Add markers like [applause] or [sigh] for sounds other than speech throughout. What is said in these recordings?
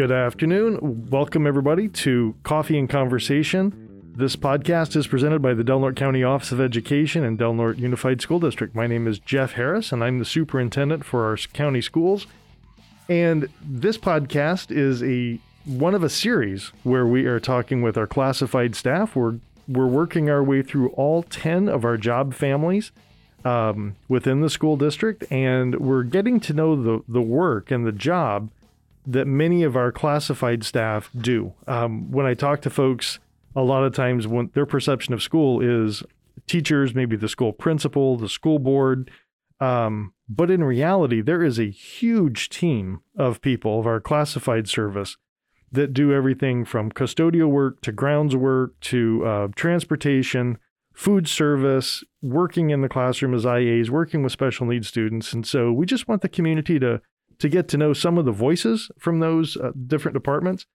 Good afternoon. Welcome, everybody, to Coffee and Conversation. This podcast is presented by the Del Norte County Office of Education and Del Norte Unified School District. My name is Jeff Harris, and I'm the superintendent for our county schools. And this podcast is a one of a series where we are talking with our classified staff. We're we're working our way through all ten of our job families um, within the school district, and we're getting to know the the work and the job that many of our classified staff do. Um, when I talk to folks, a lot of times when their perception of school is teachers, maybe the school principal, the school board. Um, but in reality, there is a huge team of people of our classified service that do everything from custodial work to grounds work to uh, transportation, food service, working in the classroom as IAs, working with special needs students. And so we just want the community to to get to know some of the voices from those uh, different departments.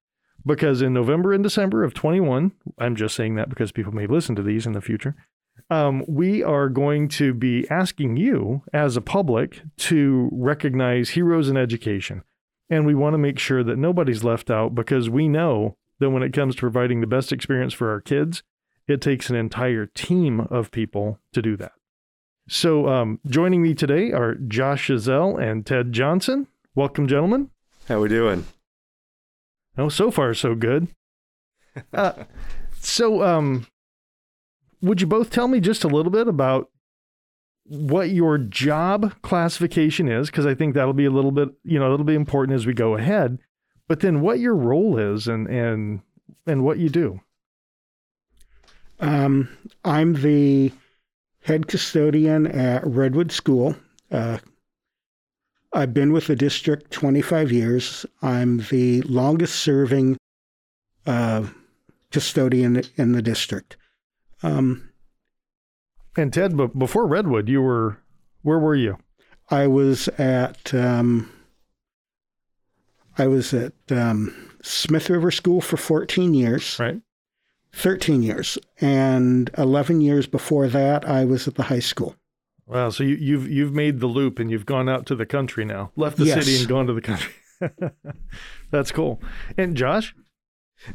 Because in November and December of 21, I'm just saying that because people may listen to these in the future, um, we are going to be asking you as a public to recognize heroes in education. And we want to make sure that nobody's left out because we know that when it comes to providing the best experience for our kids, it takes an entire team of people to do that. So, um, joining me today are Josh Chazelle and Ted Johnson. Welcome, gentlemen. How we doing? Oh, so far so good. [laughs] Uh, so, um, would you both tell me just a little bit about what your job classification is? Because I think that'll be a little bit, you know, it'll be important as we go ahead. But then, what your role is and and and what you do. Um, I'm the head custodian at Redwood School. Uh, I've been with the district 25 years. I'm the longest serving uh, custodian in the district. Um, and Ted, but before Redwood, you were where were you? I was at um, I was at um, Smith River School for 14 years. Right. 13 years, and 11 years before that, I was at the high school. Wow. So you, you've you've made the loop and you've gone out to the country now, left the Yes. city and gone to the country. [laughs] That's cool. And Josh,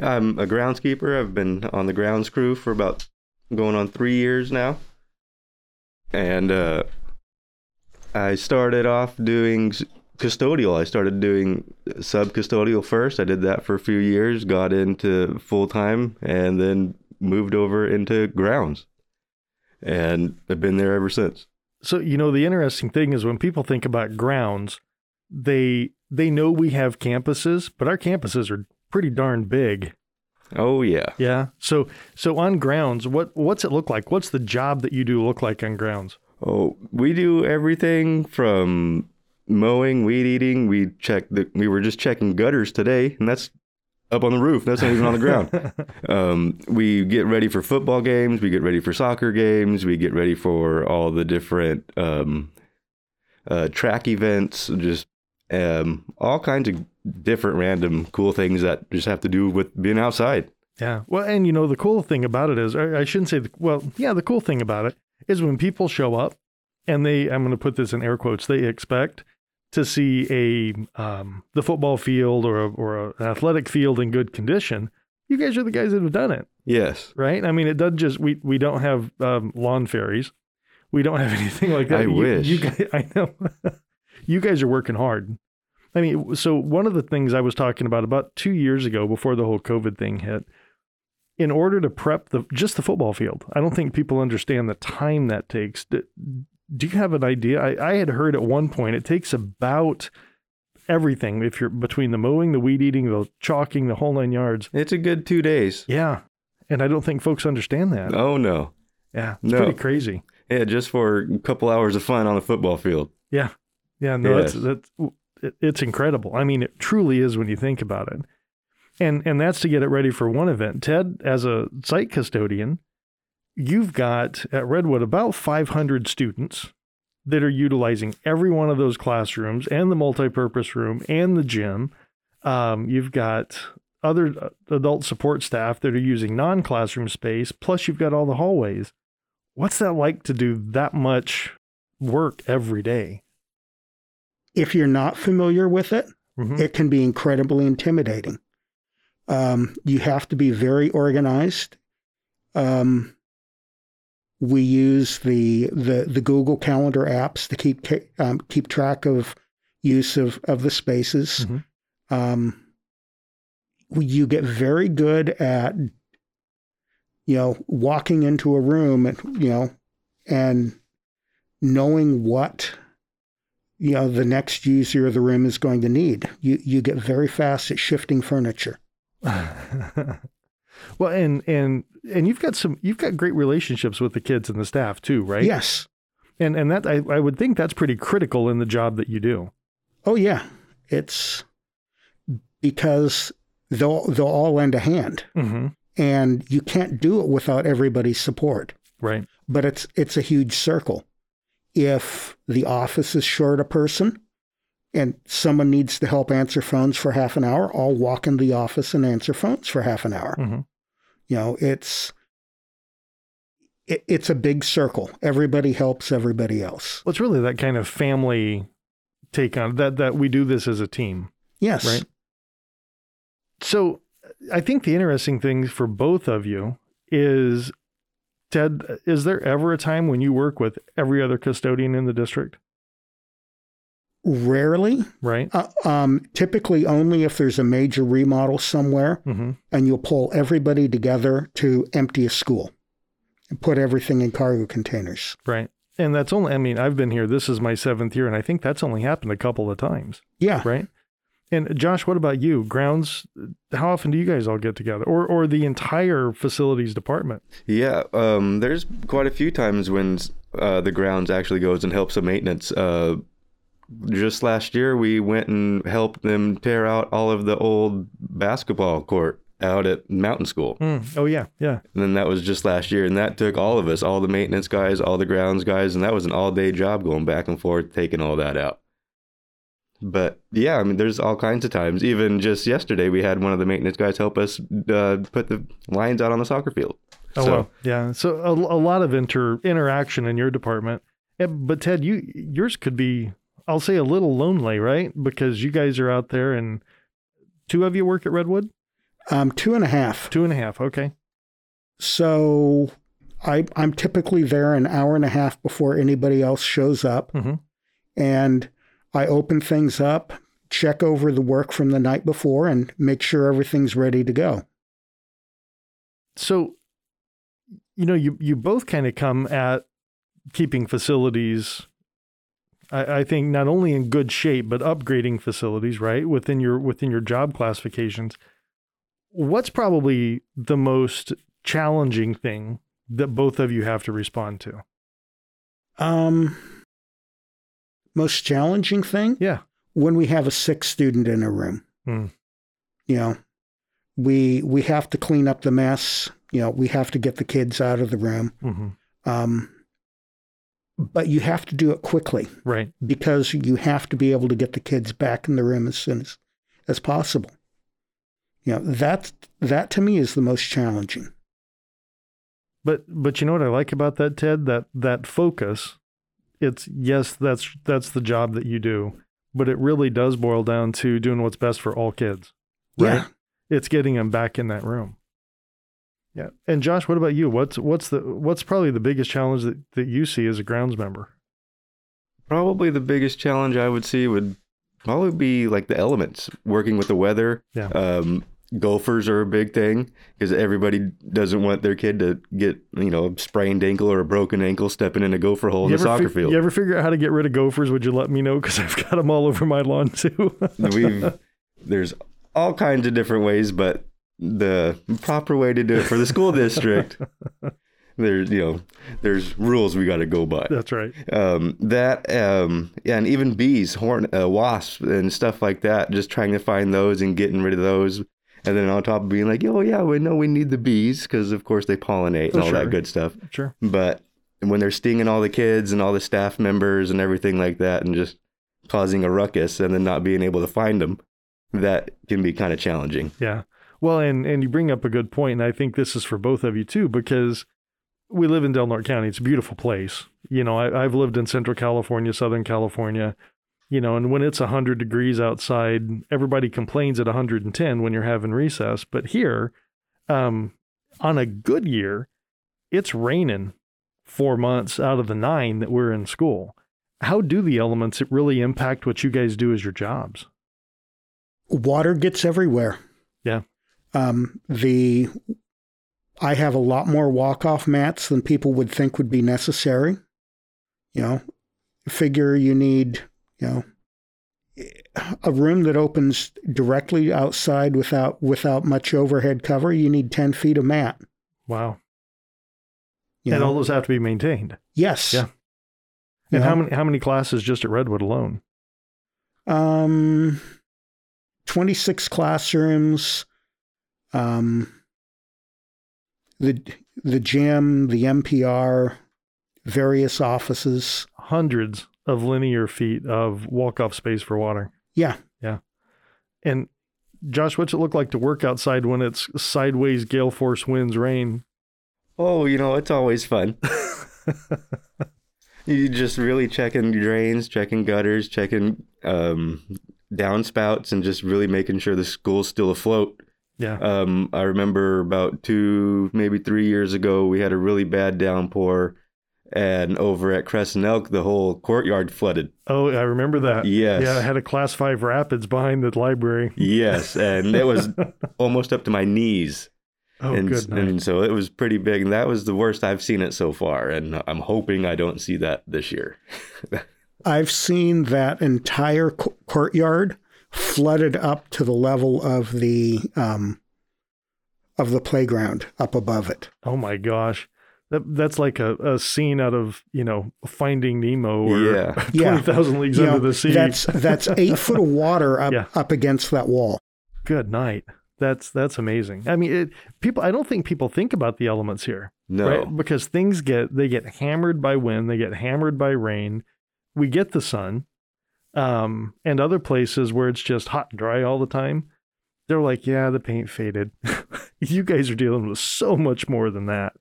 I'm a groundskeeper. I've been on the grounds crew for about going on three years now. And uh, I started off doing s- custodial. I started doing sub custodial first. I did that for a few years, got into full time, and then moved over into grounds. And I've been there ever since. so you know the interesting thing is when people think about grounds, they they know we have campuses, but our campuses are pretty darn big. Oh, yeah. Yeah. So so on grounds, what what's it look like? What's the job that you do look like on grounds? Oh, we do everything from mowing, weed eating. We check the. We were just checking gutters today, and that's up on the roof. That's not even on the ground. [laughs] Um, we get ready for football games. We get ready for soccer games. We get ready for all the different um, uh, track events. Just um, all kinds of different random cool things that just have to do with being outside. Yeah. Well, and you know, the cool thing about it is, I shouldn't say, the, well, yeah, the cool thing about it is when people show up and they, I'm going to put this in air quotes, they expect to see a, um, the football field or, a, or a, an athletic field in good condition. You guys are the guys that have done it, Yes, right? I mean, it doesn't just, we, we don't have um, lawn fairies. We don't have [laughs] anything like that. I You- wish. You guys, [laughs] I know. you guys are working hard. I mean, so one of the things I was talking about about two years ago before the whole COVID thing hit, in order to prep the just the football field, I don't think people understand the time that takes. Do, you have an idea? I, I had heard at one point it takes about everything if you're between the mowing, the weed eating, the chalking, the whole nine yards. it's a good two days. Yeah, and I don't think folks understand that. Oh no, Yeah, it's No. pretty crazy. yeah, just for a couple hours of fun on the football field. Yeah, yeah, no, Yes. that's that's it's incredible. I mean, it truly is when you think about it, and and that's to get it ready for one event. Ted, as a site custodian, you've got at Redwood about 500 students that are utilizing every one of those classrooms and the multipurpose room and the gym. Um, you've got other uh, adult support staff that are using non-classroom space. Plus, you've got all the hallways. What's that like to do that much work every day. If you're not familiar with it, Mhm. it can be incredibly intimidating. Um, you have to be very organized. Um, we use the, the the Google Calendar apps to keep um, keep track of use of of the spaces. Mhm. Um, you get very good at you know walking into a room and you know and knowing what you know the next user of the room is going to need. You you get very fast at shifting furniture. [laughs] well, and and and you've got some you've got great relationships with the kids and the staff too, right? Yes. And and that I, I would think that's pretty critical in the job that you do. Oh yeah. It's because they'll they'll all lend a hand, Mm-hmm. and you can't do it without everybody's support. Right. But it's it's a huge circle. If the office is short a person, and someone needs to help answer phones for half an hour, I'll walk in the office and answer phones for half an hour. Mm-hmm. You know, it's it, it's a big circle. Everybody helps everybody else. Well, it's really that kind of family take on that that we do this as a team. Yes. Right. So I think the interesting thing for both of you is Ted, is there ever a time when you work with every other custodian in the district? Rarely, Right. uh, um, typically only if there's a major remodel somewhere Mm-hmm. and you'll pull everybody together to empty a school and put everything in cargo containers. Right. And that's only, I mean, I've been here, this is my seventh year, and I think that's only happened a couple of times. Yeah. Right. And Josh, what about you? Grounds, how often do you guys all get together or, or the entire facilities department? Yeah, um, there's quite a few times when uh, the grounds actually goes and helps the maintenance. Uh, just last year, we went and helped them tear out all of the old basketball court out at Mountain School. Mm. Oh, yeah. Yeah. And then that was just last year, and that took all of us, all the maintenance guys, all the grounds guys, and that was an all-day job going back and forth, taking all that out. But yeah, I mean, there's all kinds of times. Even just yesterday, we had one of the maintenance guys help us uh, put the lines out on the soccer field. Oh, So- well. Yeah. So a, a lot of inter interaction in your department. Eh, But Ted, you yours could be, I'll say, a little lonely, right? Because you guys are out there, and two of you work at Redwood. Um, two and a half. Two and a half. Okay. So I, I'm typically there an hour and a half before anybody else shows up. Mm-hmm. And I open things up, check over the work from the night before, and make sure everything's ready to go. So, you know, you you both kind of come at keeping facilities. I, I think not only in good shape, but upgrading facilities, right within your within your job classifications. What's probably the most challenging thing that both of you have to respond to? Um, most challenging thing Yeah. when we have a sick student in a room. Hmm. You know, we we have to clean up the mess. You know, we have to get the kids out of the room. hmm Um, but you have to do it quickly Right. because you have to be able to get the kids back in the room as soon as, as possible. You know, that that to me is the most challenging. But but you know what I like about that, Ted? That that focus. It's yes, that's that's the job that you do, but it really does boil down to doing what's best for all kids. Right? Yeah. It's getting them back in that room. Yeah. And Josh, what about you? What's what's the what's probably the biggest challenge that, that you see as a grounds member? Probably the biggest challenge I would see would probably be like the elements, working with the weather. Yeah. Um, gophers are a big thing because everybody doesn't want their kid to get, you know, a sprained ankle or a broken ankle stepping in a gopher hole in you the soccer fig- field. You ever figure out how to get rid of gophers? Would you let me know? Because I've got them all over my lawn too. We've there's all kinds of different ways, but the proper way to do it for the school district, [laughs] there's you know, there's rules we got to go by. That's right. um, that um, yeah, and even bees, horn, uh, wasps, and stuff like that. Just trying to find those and getting rid of those, and then on top of being like, oh yeah, we know we need the bees because of course they pollinate and Oh, all sure. that good stuff. Sure. But when they're stinging all the kids and all the staff members and everything like that, and just causing a ruckus, and then not being able to find them, that can be kind of challenging. Yeah. Well, and and you bring up a good point, and I think this is for both of you too, because we live in Del Norte County. It's a beautiful place. You know, I, I've lived in Central California, Southern California, you know, and when it's 100 degrees outside, everybody complains at 110 when you're having recess. But here, um, on a good year, it's raining four months out of the nine that we're in school. How do the elements really impact what you guys do as your jobs? Water gets everywhere. Yeah. Um, the I have a lot more walk off mats than people would think would be necessary. You know, figure you need, you know, a room that opens directly outside without without much overhead cover, you need ten feet of mat. Wow. You and know? all those have to be maintained. yes. Yeah. You And how know? many how many classes just at Redwood alone? Um, 26 classrooms. Um, the the gym, the MPR, various offices. Hundreds of linear feet of walk off space for water. Yeah, yeah. And Josh, what's it look like to work outside when it's sideways gale force winds, rain? Oh, you know, it's always fun. [laughs] you just really checking drains, checking gutters, checking um, downspouts, and just really making sure the school's still afloat. Yeah. Um, I remember about two, maybe three years ago, we had a really bad downpour, and over at Crescent Elk, the whole courtyard flooded. Oh, I remember that. Yes. Yeah, I had a class five rapids behind the library. Yes, and it was [laughs] almost up to my knees. Oh, and, good night. and so it was pretty big. And that was the worst I've seen it so far. And I'm hoping I don't see that this year. [laughs] I've seen that entire courtyard flooded up to the level of the um, of the playground up above it. Oh my gosh. That, that's like a, a scene out of, you know, Finding Nemo or Yeah. [laughs] Yeah. 20,000 Leagues You Under know, the Sea. That's that's eight foot of water up Yeah. up against that wall. Good night. That's that's amazing. I mean, it, people. I don't think people think about the elements here, No. right? Because things get they get hammered by wind, they get hammered by rain. We get the sun, um, and other places where it's just hot and dry all the time. They're like, yeah, the paint faded. [laughs] you guys are dealing with so much more than that.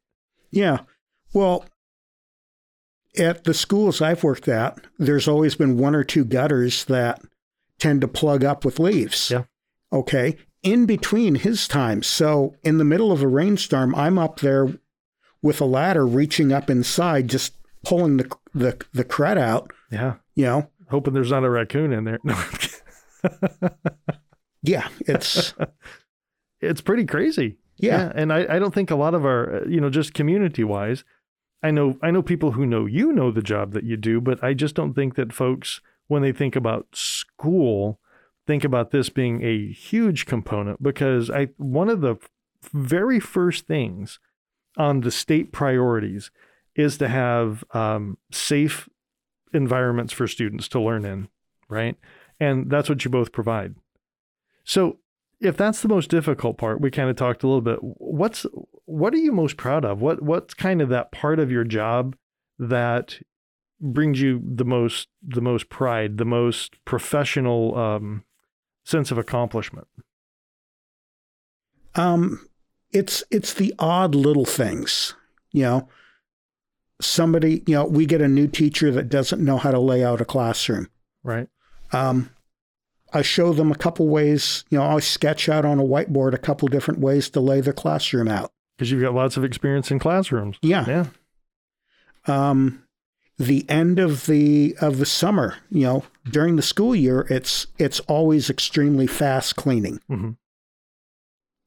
Yeah. Well, at the schools I've worked at, there's always been one or two gutters that tend to plug up with leaves. Yeah. Okay. In between his times. So in the middle of a rainstorm, I'm up there with a ladder reaching up inside, just pulling the the, the crud out, Yeah, you know. Hoping there's not a raccoon in there. [laughs] No, Yeah, it's [laughs] it's pretty crazy. yeah. and I, I don't think a lot of our uh, you know just community wise i know i know people who know you know the job that you do but i just don't think that folks when they think about school think about this being a huge component because i one of the very first things on the state priorities is to have um, safe environments for students to learn in right and that's what you both provide so if that's the most difficult part, we kind of talked a little bit. What's what are you most proud of? What what's kind of that part of your job that brings you the most the most pride, the most professional um, sense of accomplishment? Um, it's it's the odd little things, you know. Somebody, you know, we get a new teacher that doesn't know how to lay out a classroom. Right? Um, I show them a couple ways, you know, I sketch out on a whiteboard a couple different ways to lay the classroom out. Because you've got lots of experience in classrooms. Yeah. Yeah. Um, the end of the of the summer, you know, during the school year, it's it's always extremely fast cleaning. Mhm.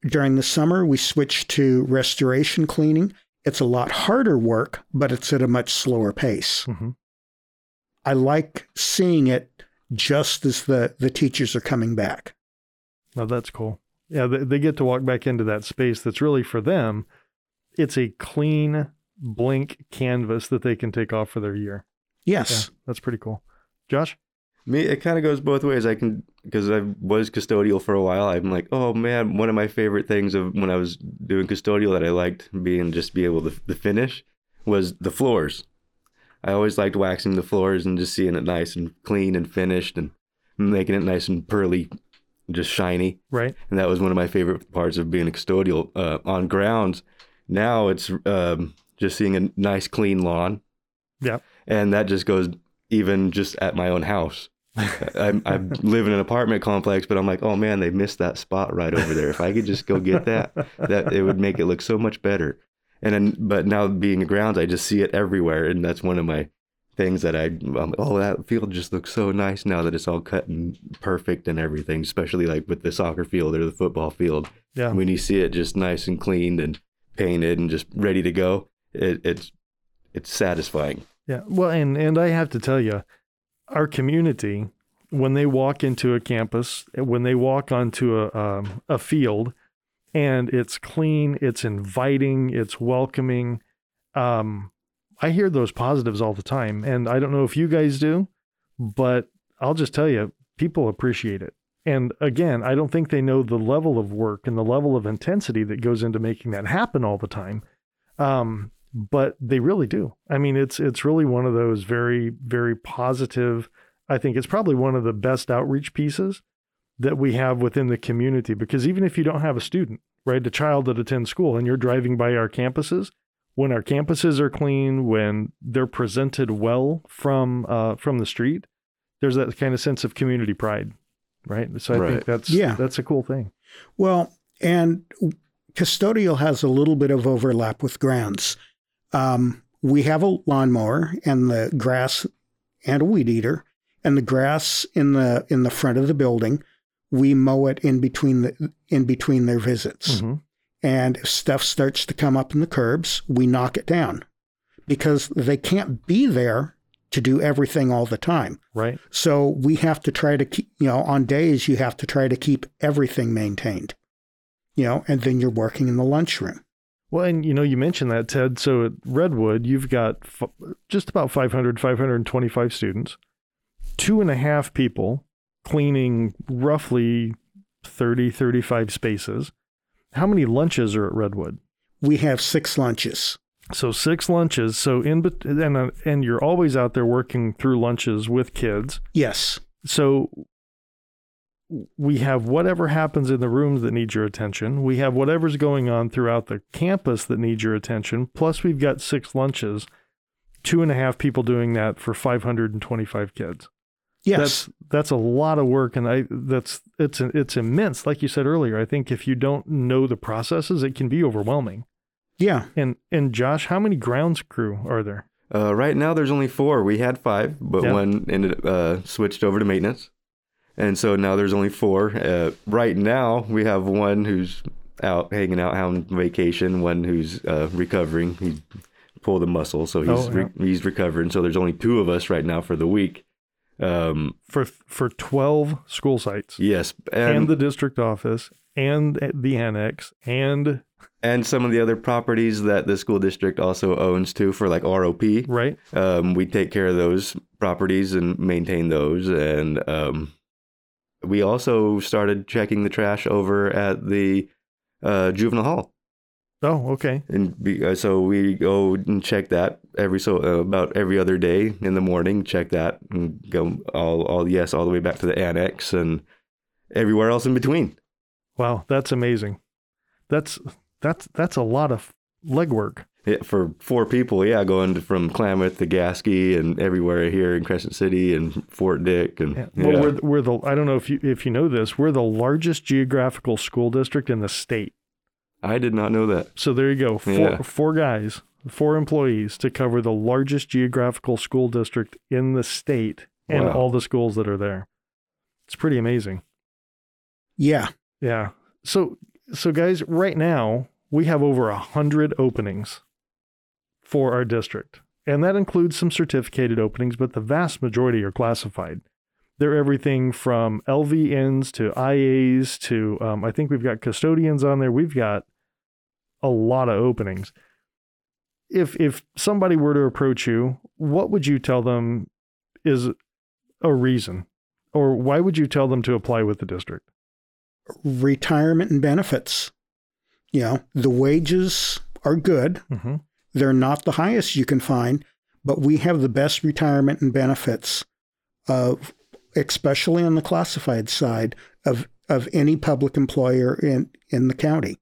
During the summer, we switch to restoration cleaning. It's a lot harder work, but it's at a much slower pace. hmm I like seeing it just as the, the teachers are coming back. Oh, that's cool. Yeah, they, they get to walk back into that space that's really for them. It's a clean blank canvas that they can take off for their year. Yeah, Yes. that's pretty cool. Josh? Me, it kind of goes both ways. I can because I was custodial for a while. I'm like, oh man, one of my favorite things of when I was doing custodial that I liked being just be able to, to finish was the floors. I always liked waxing the floors and just seeing it nice and clean and finished and making it nice and pearly, just shiny. Right? And that was one of my favorite parts of being a custodial uh, on grounds. Now it's um, just seeing a nice clean lawn. Yeah. And that just goes even just at my own house. I, I live in an apartment complex, but I'm like, oh man, they missed that spot right over there. If I could just go get that, that it would make it look so much better. And then, but now being a grounds, I just see it everywhere, and that's one of my things that I, um, oh, that field just looks so nice now that it's all cut and perfect and everything. Especially like with the soccer field or the football field, Yeah. when you see it just nice and cleaned and painted and just ready to go, it, it's it's satisfying. Yeah. Well, and and I have to tell you, our community, when they walk into a campus, when they walk onto a um, a field, and it's clean, it's inviting, it's welcoming. Um, I hear those positives all the time, and I don't know if you guys do, but I'll just tell you, people appreciate it. And again, I don't think they know the level of work and the level of intensity that goes into making that happen all the time. Um, but they really do. I mean, it's it's really one of those very very positive. I think it's probably one of the best outreach pieces that we have within the community because even if you don't have a student, right, a child that attends school and you're driving by our campuses, when our campuses are clean, when they're presented well from uh, from the street, there's that kind of sense of community pride, right? So I think that's Yeah. that's a cool thing. Well, and custodial has a little bit of overlap with grounds. Um, we have a lawnmower and the grass and a weed eater, and the grass in the in the front of the building, we mow it in between the in between their visits. Mhm. And if stuff starts to come up in the curbs, we knock it down because they can't be there to do everything all the time. Right? So we have to try to keep, you know, on days you have to try to keep everything maintained, you know, and then you're working in the lunchroom. Well, and you know, you mentioned that, Ted. So at Redwood, you've got f- just about 500, 525 students, two and a half people cleaning roughly 30, 35 spaces. How many lunches are at Redwood? We have six lunches. So six lunches. So in and uh, and you're always out there working through lunches with kids. Yes. So we have whatever happens in the rooms that need your attention. We have whatever's going on throughout the campus that needs your attention. Plus, we've got six lunches, two and a half people doing that for 525 kids. Yes. That's that's a lot of work, and I that's it's it's immense. Like you said earlier, I think if you don't know the processes, it can be overwhelming. yeah. And and Josh, how many grounds crew are there? Uh, right now, there's only four. We had five, but Yeah. one ended uh, switched over to maintenance, and so now there's only four. Uh, right now, we have one who's out hanging out on vacation, one who's uh, recovering. He pulled a muscle, so he's Oh, re- he's recovering. So there's only two of us right now for the week. Um, For for 12 school sites. yes, and, and the district office and the annex and and some of the other properties that the school district also owns too for like ROP. right Um, we take care of those properties and maintain those. And um, we also started checking the trash over at the uh, juvenile hall. oh okay And be, uh, so we go and check that every so uh, about every other day in the morning. Check that and go all all yes all the way back to the annex and everywhere else in between. wow that's amazing that's that's that's a lot of legwork Yeah, for four people, yeah, going to, from Klamath to Gasquet and everywhere here in Crescent City and Fort Dick and yeah. yeah. well we're, we're the i don't know if you if you know this we're the largest geographical school district in the state I did not know that. so there you go four Yeah. four guys four employees to cover the largest geographical school district in the state and Wow. all the schools that are there it's pretty amazing Yeah. Yeah. So so guys, right now we have over a hundred openings for our district. And that includes some certificated openings, but the vast majority are classified. They're everything from LVNs to IAs to um, I think we've got custodians on there. We've got a lot of openings. If if somebody were to approach you, what would you tell them is a reason? Or why would you tell them to apply with the district? Retirement and benefits. You know, the wages are good. Mm-hmm. They're not the highest you can find, but we have the best retirement and benefits of especially on the classified side of of any public employer in in the county.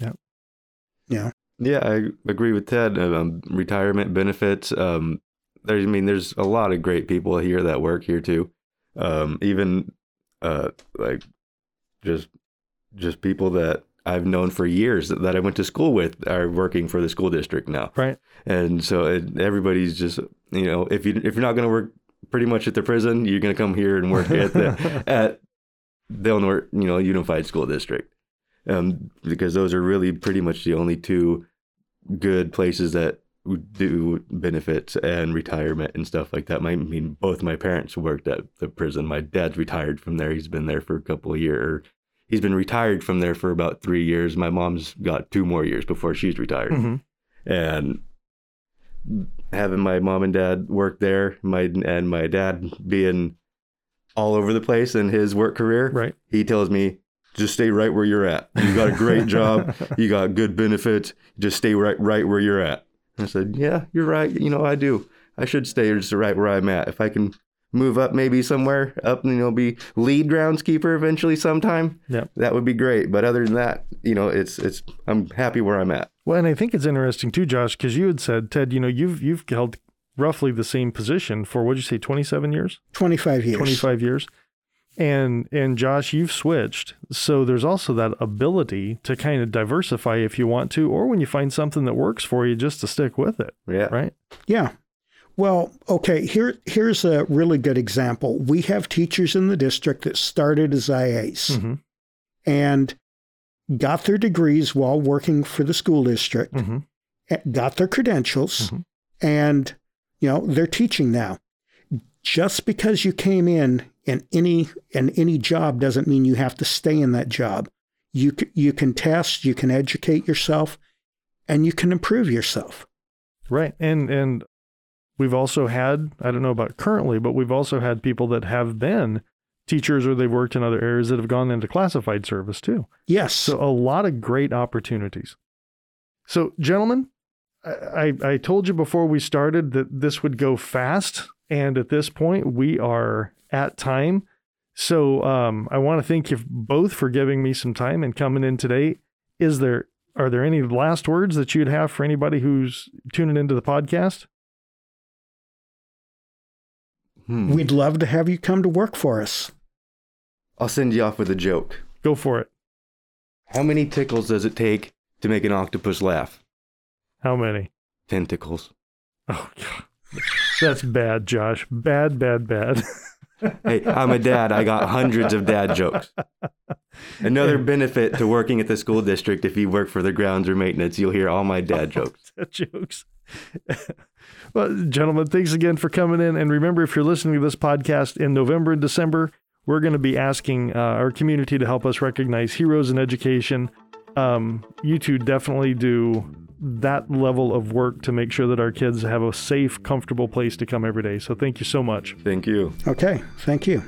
Yep. Yeah. Yeah, I agree with Ted. Um, retirement benefits. Um, there, I mean, there's a lot of great people here that work here too. Um, even uh, like just just people that I've known for years that, that I went to school with are working for the school district now. Right. And so it, everybody's just you know if you if you're not going to work pretty much at the prison, you're going to come here and work at the [laughs] at Del Norte, you know, Unified School District, um, because those are really pretty much the only two good places that do benefits and retirement and stuff like that. My, I mean, both my parents worked at the prison. My dad's retired from there. He's been there for a couple of years. He's been retired from there for about three years. My mom's got two more years before she's retired. Mhm. And having my mom and dad work there, my and my dad being all over the place in his work career, Right. he tells me just stay right where you're at. You got a great [laughs] job. You got good benefits. Just stay right right where you're at. I said, yeah, you're right. You know, I do. I should stay just right where I'm at. If I can move up maybe somewhere up, and you know, be lead groundskeeper eventually sometime, Yep. that would be great. But other than that, you know, it's it's I'm happy where I'm at. Well, and I think it's interesting too, Josh, because you had said, Ted, you know, you've you've held roughly the same position for what'd you say, twenty seven years, 25 years. twenty five years, and and Josh, you've switched, so there's also that ability to kind of diversify if you want to, or when you find something that works for you, just to stick with it, Yeah. right? Yeah. Well, okay, here here's a really good example. We have teachers in the district that started as IAs Mm-hmm. and got their degrees while working for the school district, Mm-hmm. eh, got their credentials, Mhm. and you know, they're teaching now. Just because you came in in any in any job doesn't mean you have to stay in that job. You c- you can test, you can educate yourself, and you can improve yourself. Right. And and we've also had, I don't know about currently, but we've also had people that have been teachers or they've worked in other areas that have gone into classified service too. Yes. So a lot of great opportunities. So, gentlemen, I, I told you before we started that this would go fast, and at this point we are at time. So um, I want to thank you both for giving me some time and coming in today. Is there are there any last words that you'd have for anybody who's tuning into the podcast? Hmm. We'd love to have you come to work for us. I'll send you off with a joke. Go for it. How many tickles does it take to make an octopus laugh? How many? Tentacles. Oh, God. that's bad, Josh. Bad, bad, bad. [laughs] Hey, I'm a dad. I got hundreds of dad jokes. Another benefit to working at the school district, if you work for the grounds or maintenance, you'll hear all my dad [laughs] jokes. dad jokes. Well, gentlemen, thanks again for coming in. And remember, if you're listening to this podcast in November and December, we're going to be asking uh, our community to help us recognize heroes in education. Um, you two definitely do that level of work to make sure that our kids have a safe, comfortable place to come every day. So thank you so much. Thank you. Okay, thank you.